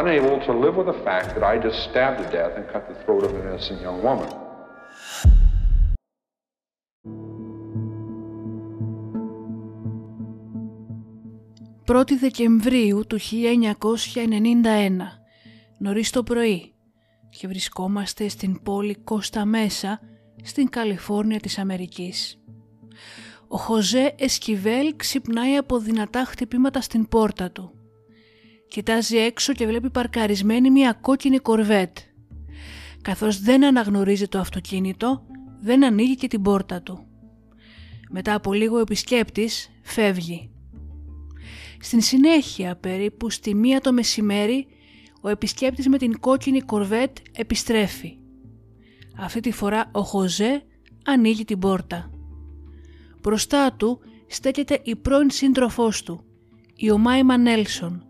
Unable to live with the fact that I just stabbed to death and cut the throat of an innocent young woman. «1η Δεκεμβρίου του 1991, νωρίς το πρωί και βρισκόμαστε στην πόλη Κώστα Μέσα, στην Καλιφόρνια της Αμερικής. Ο Χωζέ Εσκιβέλ ξυπνάει από δυνατά χτυπήματα στην πόρτα του. Κοιτάζει έξω και βλέπει παρκαρισμένη μια κόκκινη κορβέτ. Καθώς δεν αναγνωρίζει το αυτοκίνητο, δεν ανοίγει και την πόρτα του. Μετά από λίγο ο επισκέπτης φεύγει. Στην συνέχεια, περίπου στη μία το μεσημέρι, ο επισκέπτης με την κόκκινη κορβέτ επιστρέφει. Αυτή τη φορά ο Χωζέ ανοίγει την πόρτα. Μπροστά του στέκεται η πρώην σύντροφός του, η Ομάιμα Νέλσον,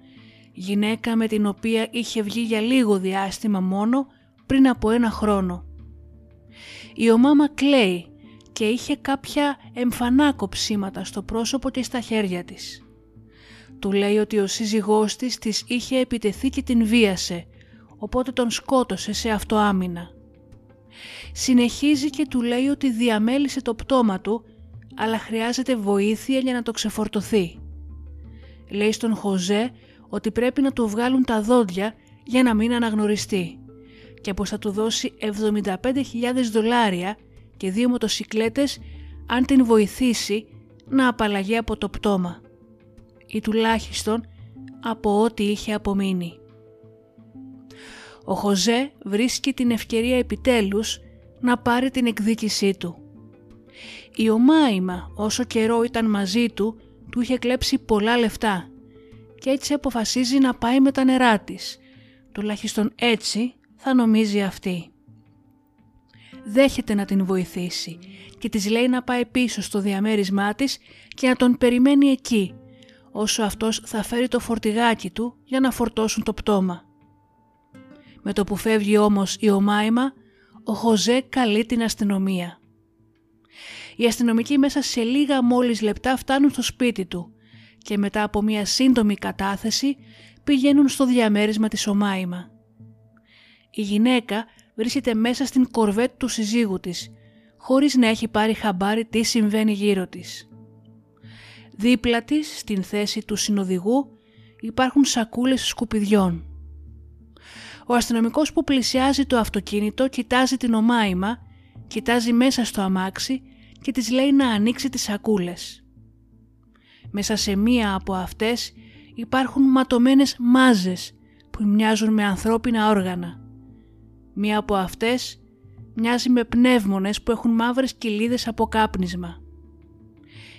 γυναίκα με την οποία είχε βγει για λίγο διάστημα μόνο πριν από ένα χρόνο. Η ομάμα κλαίει και είχε κάποια εμφανά κοψίματα στο πρόσωπο και στα χέρια της. Του λέει ότι ο σύζυγός της της είχε επιτεθεί και την βίασε, οπότε τον σκότωσε σε αυτοάμυνα. Συνεχίζει και του λέει ότι διαμέλισε το πτώμα του, αλλά χρειάζεται βοήθεια για να το ξεφορτωθεί. Λέει στον Χωζέ ότι πρέπει να του βγάλουν τα δόντια για να μην αναγνωριστεί και πως θα του δώσει 75.000 δολάρια και δύο μοτοσικλέτες αν την βοηθήσει να απαλλαγεί από το πτώμα ή τουλάχιστον από ό,τι είχε απομείνει. Ο Χωζέ βρίσκει την ευκαιρία επιτέλους να πάρει την εκδίκησή του. Η Ομάιμα όσο καιρό ήταν μαζί του του είχε κλέψει πολλά λεφτά και έτσι αποφασίζει να πάει με τα νερά της. Τουλάχιστον έτσι θα νομίζει αυτή. Δέχεται να την βοηθήσει και της λέει να πάει πίσω στο διαμέρισμά της και να τον περιμένει εκεί, όσο αυτός θα φέρει το φορτηγάκι του για να φορτώσουν το πτώμα. Με το που φεύγει όμως η Ομάιμα, ο Χωζέ καλεί την αστυνομία. Οι αστυνομικοί μέσα σε λίγα μόλις λεπτά φτάνουν στο σπίτι του και μετά από μια σύντομη κατάθεση πηγαίνουν στο διαμέρισμα της Ομάιμα. Η γυναίκα βρίσκεται μέσα στην κορβέτ του συζύγου της, χωρίς να έχει πάρει χαμπάρι τι συμβαίνει γύρω της. Δίπλα της, στην θέση του συνοδηγού, υπάρχουν σακούλες σκουπιδιών. Ο αστυνομικός που πλησιάζει το αυτοκίνητο κοιτάζει την Ομάιμα, κοιτάζει μέσα στο αμάξι και της λέει να ανοίξει τις σακούλες. Μέσα σε μία από αυτές υπάρχουν ματωμένες μάζες που μοιάζουν με ανθρώπινα όργανα. Μία από αυτές μοιάζει με πνεύμονες που έχουν μαύρες κοιλίδες από κάπνισμα.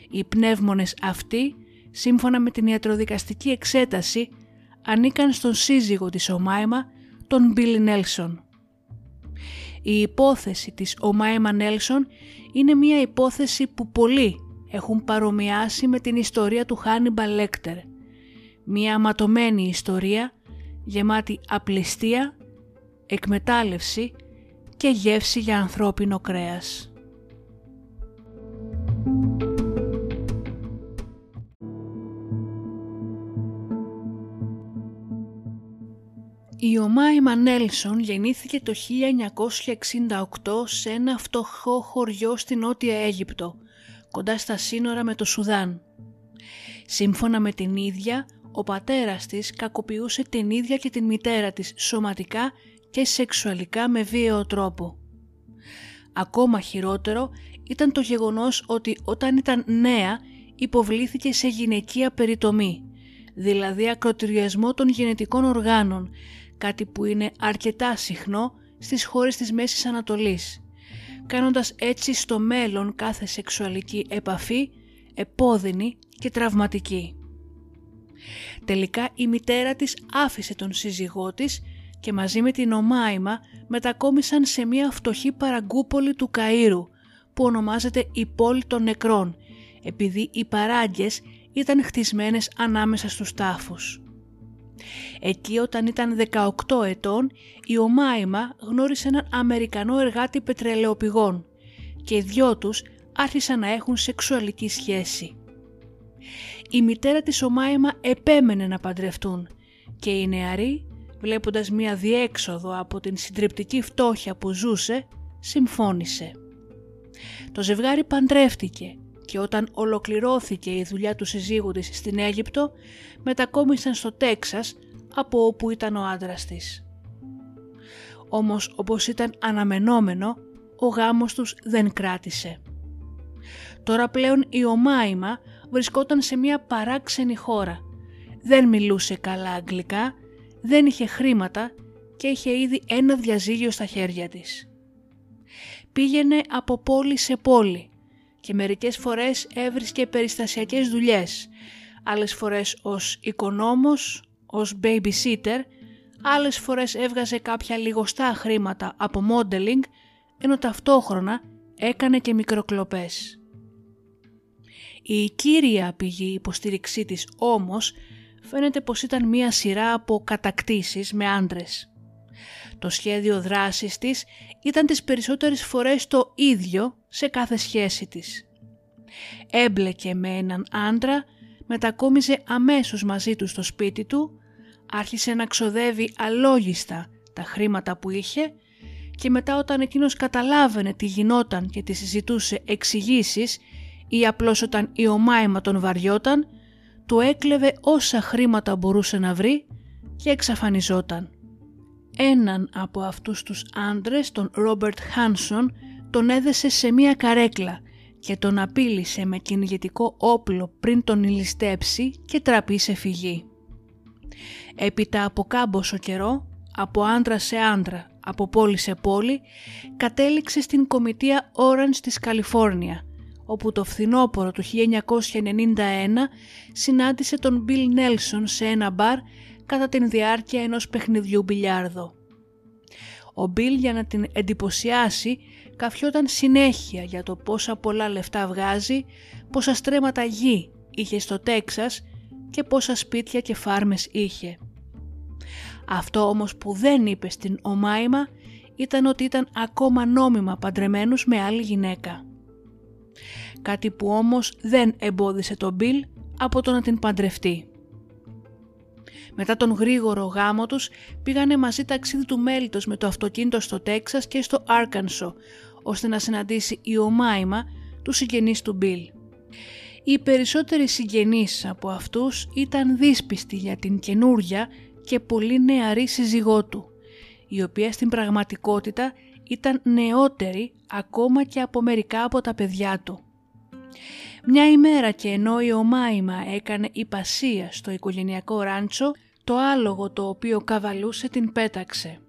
Οι πνεύμονες αυτοί, σύμφωνα με την ιατροδικαστική εξέταση, ανήκαν στον σύζυγο της Ομάιμα, τον Μπίλι Νέλσον. Η υπόθεση της Ομάιμα Νέλσον είναι μια υπόθεση που πολλοί έχουν παρομοιάσει με την ιστορία του Χάνιμπα Λέκτερ. Μια αματωμένη ιστορία γεμάτη απληστία, εκμετάλλευση και γεύση για ανθρώπινο κρέας. Η Ομάιμα Νέλσον γεννήθηκε το 1968 σε ένα φτωχό χωριό στην Νότια Αίγυπτο, κοντά στα σύνορα με το Σουδάν. Σύμφωνα με την ίδια, ο πατέρας της κακοποιούσε την ίδια και την μητέρα της σωματικά και σεξουαλικά με βίαιο τρόπο. Ακόμα χειρότερο ήταν το γεγονός ότι όταν ήταν νέα υποβλήθηκε σε γυναικεία περιτομή, δηλαδή ακροτηριασμό των γενετικών οργάνων, κάτι που είναι αρκετά συχνό στις χώρες της Μέσης Ανατολής, κάνοντας έτσι στο μέλλον κάθε σεξουαλική επαφή επώδυνη και τραυματική. Τελικά η μητέρα της άφησε τον σύζυγό της και μαζί με την Ομάιμα μετακόμισαν σε μια φτωχή παραγκούπολη του Καΐρου που ονομάζεται η πόλη των νεκρών επειδή οι παράγκες ήταν χτισμένες ανάμεσα στους τάφους. Εκεί όταν ήταν 18 ετών η Ομάιμα γνώρισε έναν Αμερικανό εργάτη πετρελαιοπηγών και οι δυο τους άρχισαν να έχουν σεξουαλική σχέση. Η μητέρα της Ομάιμα επέμενε να παντρευτούν και η νεαρή, βλέποντας μία διέξοδο από την συντριπτική φτώχεια που ζούσε, συμφώνησε. Το ζευγάρι παντρεύτηκε και όταν ολοκληρώθηκε η δουλειά του συζύγου της στην Αίγυπτο, μετακόμισαν στο Τέξας από όπου ήταν ο άντρας της. Όμως όπως ήταν αναμενόμενο, ο γάμος τους δεν κράτησε. Τώρα πλέον η Ομάιμα βρισκόταν σε μια παράξενη χώρα. Δεν μιλούσε καλά αγγλικά, δεν είχε χρήματα και είχε ήδη ένα διαζύγιο στα χέρια της. Πήγαινε από πόλη σε πόλη και μερικές φορές έβρισκε περιστασιακές δουλειές, άλλες φορές ως οικονόμος, ως babysitter, άλλες φορές έβγαζε κάποια λιγοστά χρήματα από modeling, ενώ ταυτόχρονα έκανε και μικροκλοπές. Η κύρια πηγή υποστήριξή της όμως φαίνεται πως ήταν μία σειρά από κατακτήσεις με άντρες. Το σχέδιο δράσης της ήταν τις περισσότερες φορές το ίδιο σε κάθε σχέση της. Έμπλεκε με έναν άντρα, μετακόμιζε αμέσως μαζί του στο σπίτι του, άρχισε να ξοδεύει αλόγιστα τα χρήματα που είχε και μετά όταν εκείνος καταλάβαινε τι γινόταν και τη συζητούσε εξηγήσεις ή απλώς όταν η ομάιμα τον βαριόταν, του έκλεβε όσα χρήματα μπορούσε να βρει και εξαφανιζόταν. Έναν από αυτούς τους άντρες, τον Ρόμπερτ Χάνσον, τον έδεσε σε μία καρέκλα και τον απείλησε με κυνηγετικό όπλο πριν τον ηλιστέψει και τραπεί σε φυγή. Έπειτα από κάμποσο καιρό, από άντρα σε άντρα, από πόλη σε πόλη, κατέληξε στην κομιτεία Orange της Καλιφόρνια, όπου το φθινόπωρο του 1991 συνάντησε τον Μπιλ Νέλσον σε ένα μπαρ κατά την διάρκεια ενός παιχνιδιού μπιλιάρδο. Ο Μπιλ για να την εντυπωσιάσει καφιόταν συνέχεια για το πόσα πολλά λεφτά βγάζει, πόσα στρέμματα γη είχε στο Τέξας και πόσα σπίτια και φάρμες είχε. Αυτό όμως που δεν είπε στην Ομάιμα ήταν ότι ήταν ακόμα νόμιμα παντρεμένους με άλλη γυναίκα. Κάτι που όμως δεν εμπόδισε τον Μπιλ από το να την παντρευτεί. Μετά τον γρήγορο γάμο τους πήγανε μαζί ταξίδι του μέλητος με το αυτοκίνητο στο Τέξας και στο Άρκανσο ώστε να συναντήσει η Ομάιμα του συγγενείς του Μπιλ. Οι περισσότεροι συγγενείς από αυτούς ήταν δύσπιστοι για την καινούρια και πολύ νεαρή σύζυγό του, η οποία στην πραγματικότητα ήταν νεότερη ακόμα και από μερικά από τα παιδιά του. Μια ημέρα και ενώ η Ομάιμα έκανε υπασία στο οικογενειακό ράντσο, το άλογο το οποίο καβαλούσε την πέταξε.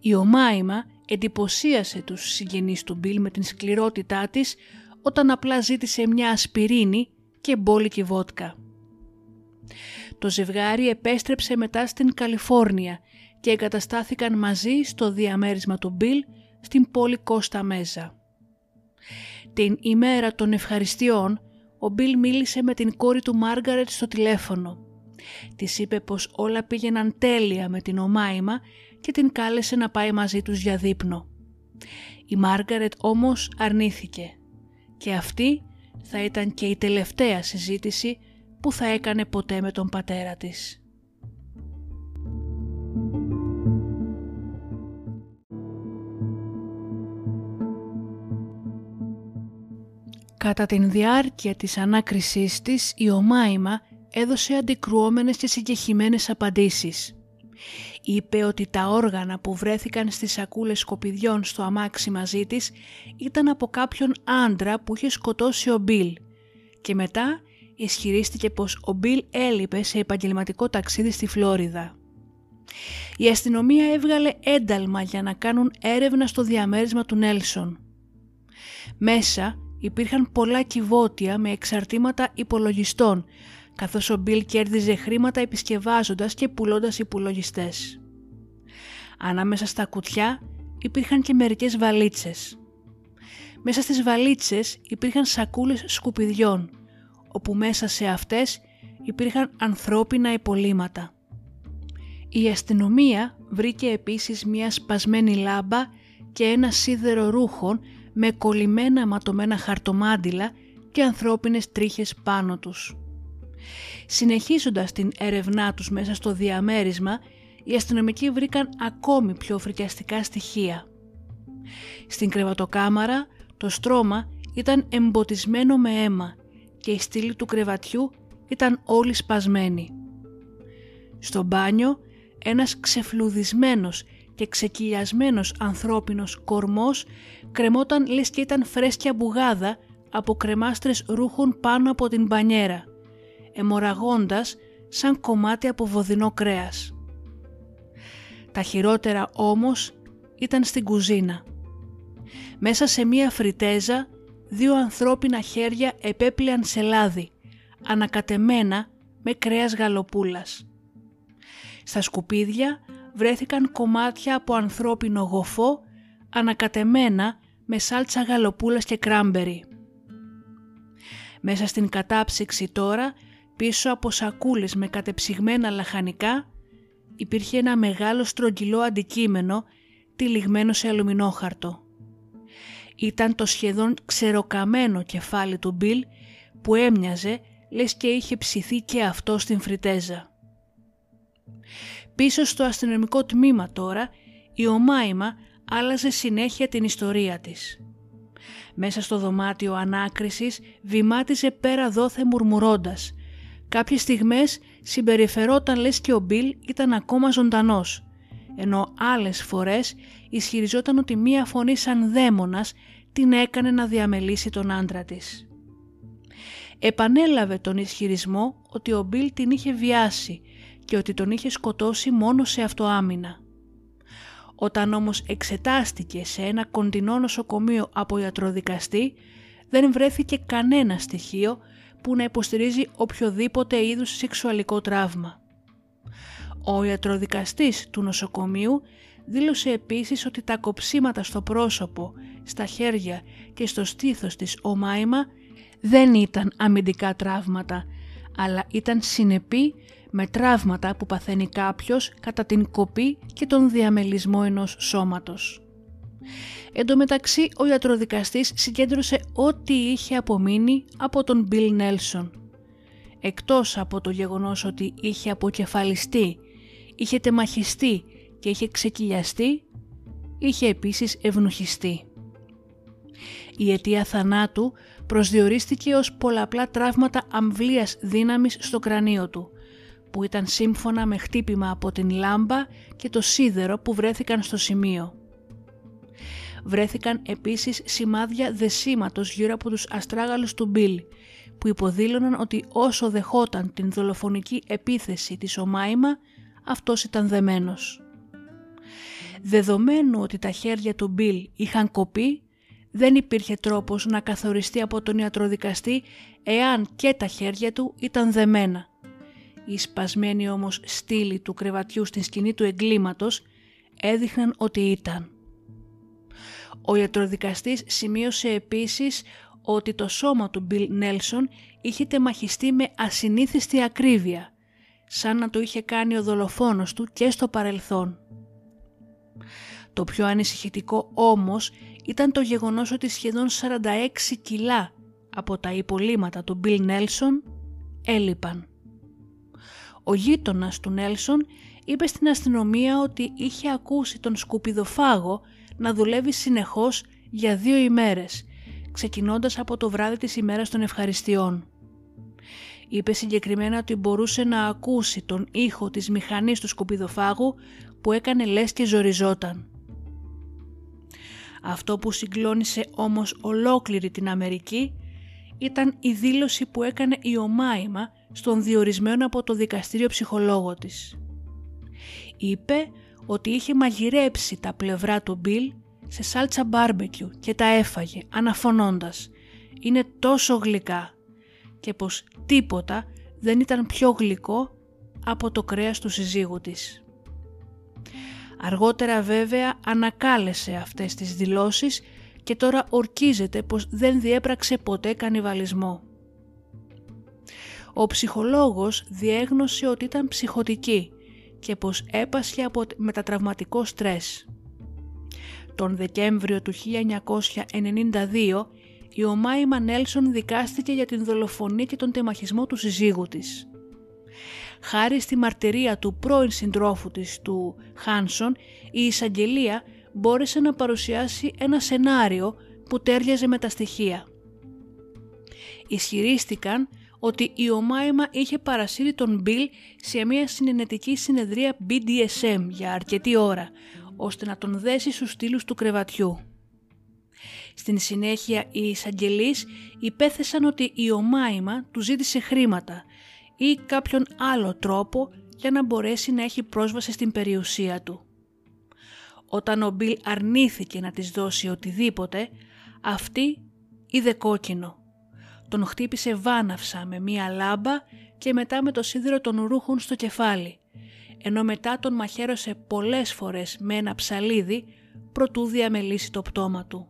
Η Ομάιμα εντυπωσίασε τους συγγενείς του Μπιλ με την σκληρότητά της όταν απλά ζήτησε μια ασπιρίνη και μπόλικη βότκα. Το ζευγάρι επέστρεψε μετά στην Καλιφόρνια και εγκαταστάθηκαν μαζί στο διαμέρισμα του Μπιλ στην πόλη Κώστα Μέζα. Την ημέρα των ευχαριστειών, ο Μπιλ μίλησε με την κόρη του Μάργαρετ στο τηλέφωνο. Της είπε πως όλα πήγαιναν τέλεια με την ομάιμα και την κάλεσε να πάει μαζί τους για δείπνο. Η Μάργαρετ όμως αρνήθηκε και αυτή θα ήταν και η τελευταία συζήτηση που θα έκανε ποτέ με τον πατέρα της. Κατά την διάρκεια της ανάκρισής της, η Ομάιμα έδωσε αντικρουόμενες και συγκεχημένες απαντήσεις. Είπε ότι τα όργανα που βρέθηκαν στις σακούλες σκοπιδιών στο αμάξι μαζί της ήταν από κάποιον άντρα που είχε σκοτώσει ο Μπιλ και μετά ισχυρίστηκε πως ο Μπιλ έλειπε σε επαγγελματικό ταξίδι στη Φλόριδα. Η αστυνομία έβγαλε ένταλμα για να κάνουν έρευνα στο διαμέρισμα του Νέλσον. Μέσα υπήρχαν πολλά κυβότια με εξαρτήματα υπολογιστών, καθώς ο Μπιλ κέρδιζε χρήματα επισκευάζοντας και πουλώντας υπολογιστές. Ανάμεσα στα κουτιά υπήρχαν και μερικές βαλίτσες. Μέσα στις βαλίτσες υπήρχαν σακούλες σκουπιδιών, όπου μέσα σε αυτές υπήρχαν ανθρώπινα υπολείμματα. Η αστυνομία βρήκε επίσης μια σπασμένη λάμπα και ένα σίδερο ρούχων με κολλημένα ματωμένα χαρτομάντιλα και ανθρώπινες τρίχες πάνω τους. Συνεχίζοντας την έρευνά τους μέσα στο διαμέρισμα, οι αστυνομικοί βρήκαν ακόμη πιο φρικιαστικά στοιχεία. Στην κρεβατοκάμαρα το στρώμα ήταν εμποτισμένο με αίμα και η στήλη του κρεβατιού ήταν όλη σπασμένη. Στο μπάνιο ένας ξεφλουδισμένος και ξεκυλιασμένος ανθρώπινος κορμός κρεμόταν λες και ήταν φρέσκια μπουγάδα από κρεμάστρες ρούχων πάνω από την μπανιέρα, εμοραγώντας σαν κομμάτι από βοδινό κρέας. Τα χειρότερα όμως ήταν στην κουζίνα. Μέσα σε μία φριτέζα δύο ανθρώπινα χέρια επέπλεαν σε λάδι, ανακατεμένα με κρέας γαλοπούλας. Στα σκουπίδια βρέθηκαν κομμάτια από ανθρώπινο γοφό ανακατεμένα με σάλτσα γαλοπούλας και κράμπερι. Μέσα στην κατάψυξη τώρα, πίσω από σακούλες με κατεψυγμένα λαχανικά, υπήρχε ένα μεγάλο στρογγυλό αντικείμενο τυλιγμένο σε αλουμινόχαρτο. Ήταν το σχεδόν ξεροκαμένο κεφάλι του Μπιλ που έμοιαζε λες και είχε ψηθεί και αυτό στην φριτέζα. Πίσω στο αστυνομικό τμήμα τώρα, η Ομάιμα άλλαζε συνέχεια την ιστορία της. Μέσα στο δωμάτιο ανάκρισης βημάτιζε πέρα δόθε μουρμουρώντας. Κάποιες στιγμές συμπεριφερόταν λες και ο Μπιλ ήταν ακόμα ζωντανός, ενώ άλλες φορές ισχυριζόταν ότι μία φωνή σαν δαίμονας την έκανε να διαμελήσει τον άντρα της. Επανέλαβε τον ισχυρισμό ότι ο Μπιλ την είχε βιάσει και ότι τον είχε σκοτώσει μόνο σε αυτοάμυνα. Όταν όμως εξετάστηκε σε ένα κοντινό νοσοκομείο από ιατροδικαστή, δεν βρέθηκε κανένα στοιχείο που να υποστηρίζει οποιοδήποτε είδους σεξουαλικό τραύμα. Ο ιατροδικαστής του νοσοκομείου δήλωσε επίσης ότι τα κοψίματα στο πρόσωπο, στα χέρια και στο στήθος της Ομάιμα δεν ήταν αμυντικά τραύματα, αλλά ήταν συνεπή με τραύματα που παθαίνει κάποιος κατά την κοπή και τον διαμελισμό ενός σώματος. Εν τω μεταξύ ο ιατροδικαστής συγκέντρωσε ό,τι είχε απομείνει από τον Μπιλ Νέλσον. Εκτός από το γεγονός ότι είχε αποκεφαλιστεί, είχε τεμαχιστεί και είχε ξεκυλιαστεί, είχε επίσης ευνουχιστεί. Η αιτία θανάτου προσδιορίστηκε ως πολλαπλά τραύματα αμβλίας δύναμης στο κρανίο του, που ήταν σύμφωνα με χτύπημα από την λάμπα και το σίδερο που βρέθηκαν στο σημείο. Βρέθηκαν επίσης σημάδια δεσίματος γύρω από τους αστράγαλους του Μπιλ, που υποδήλωναν ότι όσο δεχόταν την δολοφονική επίθεση της Ομάιμα, αυτός ήταν δεμένος. Δεδομένου ότι τα χέρια του Μπιλ είχαν κοπεί, δεν υπήρχε τρόπος να καθοριστεί από τον ιατροδικαστή εάν και τα χέρια του ήταν δεμένα. Η σπασμένη όμως στήλη του κρεβατιού στην σκηνή του εγκλήματος έδειχναν ότι ήταν. Ο ιατροδικαστής σημείωσε επίσης ότι το σώμα του Μπιλ Νέλσον είχε τεμαχιστεί με ασυνήθιστη ακρίβεια, σαν να το είχε κάνει ο δολοφόνος του και στο παρελθόν. Το πιο ανησυχητικό όμως ήταν το γεγονός ότι σχεδόν 46 κιλά από τα υπολείμματα του Μπιλ Νέλσον έλειπαν. Ο γείτονας του Νέλσον είπε στην αστυνομία ότι είχε ακούσει τον σκουπιδοφάγο να δουλεύει συνεχώς για δύο ημέρες, ξεκινώντας από το βράδυ της ημέρας των ευχαριστειών. Είπε συγκεκριμένα ότι μπορούσε να ακούσει τον ήχο της μηχανής του σκουπιδοφάγου που έκανε λες και ζοριζόταν. Αυτό που συγκλώνησε όμως ολόκληρη την Αμερική ήταν η δήλωση που έκανε η Ομάιμα στον διορισμένο από το δικαστήριο ψυχολόγο της. Είπε ότι είχε μαγειρέψει τα πλευρά του Μπιλ σε σάλτσα μπάρμπεκιου και τα έφαγε αναφωνώντας «Είναι τόσο γλυκά» και πως τίποτα δεν ήταν πιο γλυκό από το κρέας του συζύγου της. Αργότερα βέβαια ανακάλεσε αυτές τις δηλώσεις και τώρα ορκίζεται πως δεν διέπραξε ποτέ κανιβαλισμό. Ο ψυχολόγος διέγνωσε ότι ήταν ψυχοτική και πως έπασχε από μετατραυματικό στρες. Τον Δεκέμβριο του 1992 η Ομάιμα Νέλσον δικάστηκε για την δολοφονία και τον τεμαχισμό του συζύγου της. Χάρη στη μαρτυρία του πρώην συντρόφου της του Χάνσον, η εισαγγελία μπόρεσε να παρουσιάσει ένα σενάριο που τέριαζε με τα στοιχεία. Ισχυρίστηκαν ότι η Ομάιμα είχε παρασύρει τον Μπιλ σε μια συνενετική συνεδρία BDSM για αρκετή ώρα, ώστε να τον δέσει στους στήλους του κρεβατιού. Στην συνέχεια οι εισαγγελείς υπέθεσαν ότι η Ομάιμα του ζήτησε χρήματα ή κάποιον άλλο τρόπο για να μπορέσει να έχει πρόσβαση στην περιουσία του. Όταν ο Μπιλ αρνήθηκε να της δώσει οτιδήποτε, αυτή είδε κόκκινο. Τον χτύπησε βάναυσα με μία λάμπα και μετά με το σίδηρο των ρούχων στο κεφάλι, ενώ μετά τον μαχαίρωσε πολλές φορές με ένα ψαλίδι προτού διαμελήσει το πτώμα του.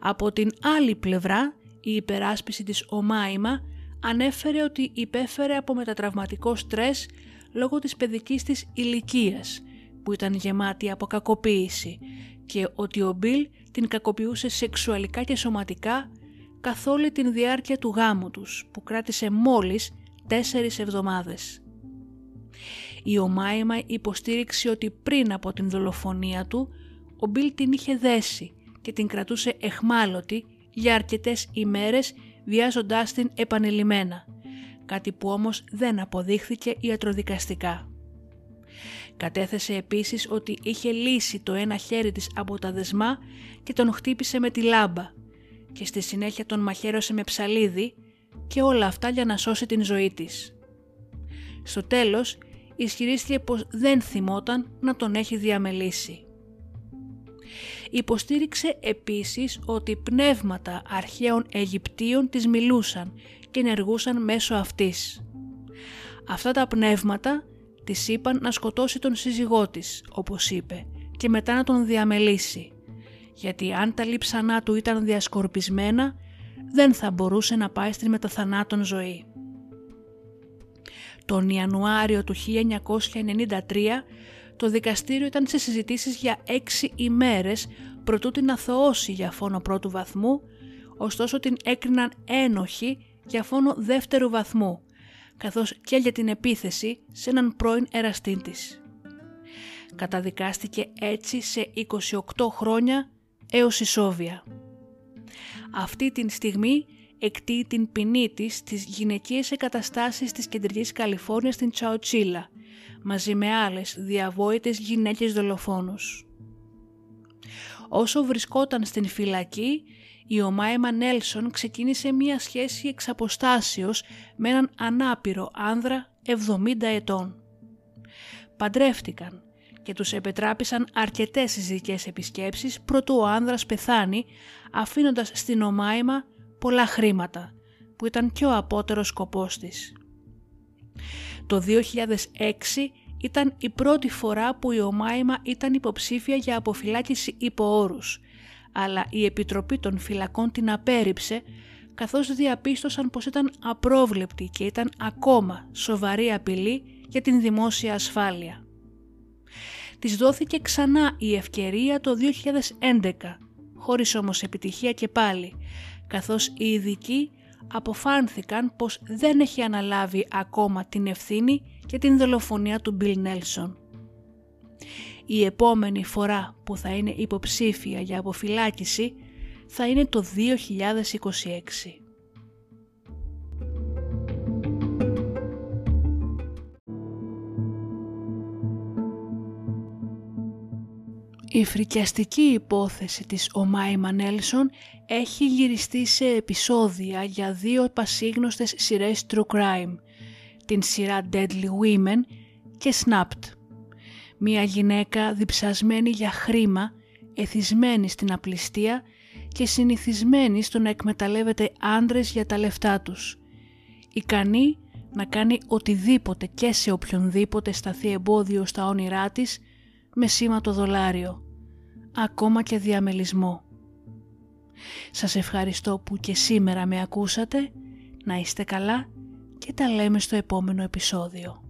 Από την άλλη πλευρά, η υπεράσπιση της Ομάιμα ανέφερε ότι υπέφερε από μετατραυματικό στρες λόγω της παιδικής της ηλικίας που ήταν γεμάτη από κακοποίηση και ότι ο Μπιλ την κακοποιούσε σεξουαλικά και σωματικά καθ' όλη την διάρκεια του γάμου τους που κράτησε μόλις τέσσερις εβδομάδες. Η Ομάιμα υποστήριξε ότι πριν από την δολοφονία του ο Μπιλ την είχε δέσει και την κρατούσε εχμάλωτη για αρκετές ημέρες βιάζοντάς την επανειλημμένα, κάτι που όμως δεν αποδείχθηκε ιατροδικαστικά. Κατέθεσε επίσης ότι είχε λύσει το ένα χέρι της από τα δεσμά και τον χτύπησε με τη λάμπα και στη συνέχεια τον μαχαίρωσε με ψαλίδι και όλα αυτά για να σώσει την ζωή της. Στο τέλος ισχυρίστηκε πως δεν θυμόταν να τον έχει διαμελήσει. Υποστήριξε επίσης ότι πνεύματα αρχαίων Αιγυπτίων της μιλούσαν και ενεργούσαν μέσω αυτής. Αυτά τα πνεύματα της είπαν να σκοτώσει τον σύζυγό της, όπως είπε, και μετά να τον διαμελήσει, γιατί αν τα λείψανά του ήταν διασκορπισμένα, δεν θα μπορούσε να πάει στην μεταθανάτων ζωή. Τον Ιανουάριο του 1993 το δικαστήριο ήταν σε συζητήσεις για έξι ημέρες προτού την αθωώσει για φόνο πρώτου βαθμού, ωστόσο την έκριναν ένοχη για φόνο δεύτερου βαθμού, καθώς και για την επίθεση σε έναν πρώην εραστή της. Καταδικάστηκε έτσι σε 28 χρόνια έως ισόβια. Αυτή την στιγμή εκτεί την ποινή της στις γυναικείες εγκαταστάσεις της κεντρικής Καλιφόρνιας στην Τσαοτσίλα, μαζί με άλλες διαβόητες γυναίκες δολοφόνους. Όσο βρισκόταν στην φυλακή, η Ομάεμα Νέλσον ξεκίνησε μία σχέση εξ με έναν ανάπηρο άνδρα 70 ετών. Παντρεύτηκαν και τους επετράπησαν αρκετές συζυγικές επισκέψεις προτού ο άνδρας πεθάνει αφήνοντας στην Ομάιμα πολλά χρήματα που ήταν και ο απότερος σκοπός της. Το 2006 ήταν η πρώτη φορά που η Ομάιμα ήταν υποψήφια για αποφυλάκηση υπό όρους, αλλά η Επιτροπή των Φυλακών την απέρριψε καθώς διαπίστωσαν πως ήταν απρόβλεπτη και ήταν ακόμα σοβαρή απειλή για την δημόσια ασφάλεια. Της δόθηκε ξανά η ευκαιρία το 2011, χωρίς όμως επιτυχία και πάλι, καθώς οι ειδικοί αποφάνθηκαν πως δεν έχει αναλάβει ακόμα την ευθύνη για την δολοφονία του Μπιλ Νέλσον. Η επόμενη φορά που θα είναι υποψήφια για αποφυλάκηση θα είναι το 2026. Η φρικιαστική υπόθεση της Ομάιμα Νέλσον έχει γυριστεί σε επεισόδια για δύο πασίγνωστες σειρές True Crime, την σειρά Deadly Women και Snapped. Μια γυναίκα διψασμένη για χρήμα, εθισμένη στην απληστία και συνηθισμένη στο να εκμεταλλεύεται άντρες για τα λεφτά τους. Ικανή να κάνει οτιδήποτε και σε οποιονδήποτε σταθεί εμπόδιο στα όνειρά της με σήμα το δολάριο, ακόμα και διαμελισμό. Σας ευχαριστώ που και σήμερα με ακούσατε, να είστε καλά και τα λέμε στο επόμενο επεισόδιο.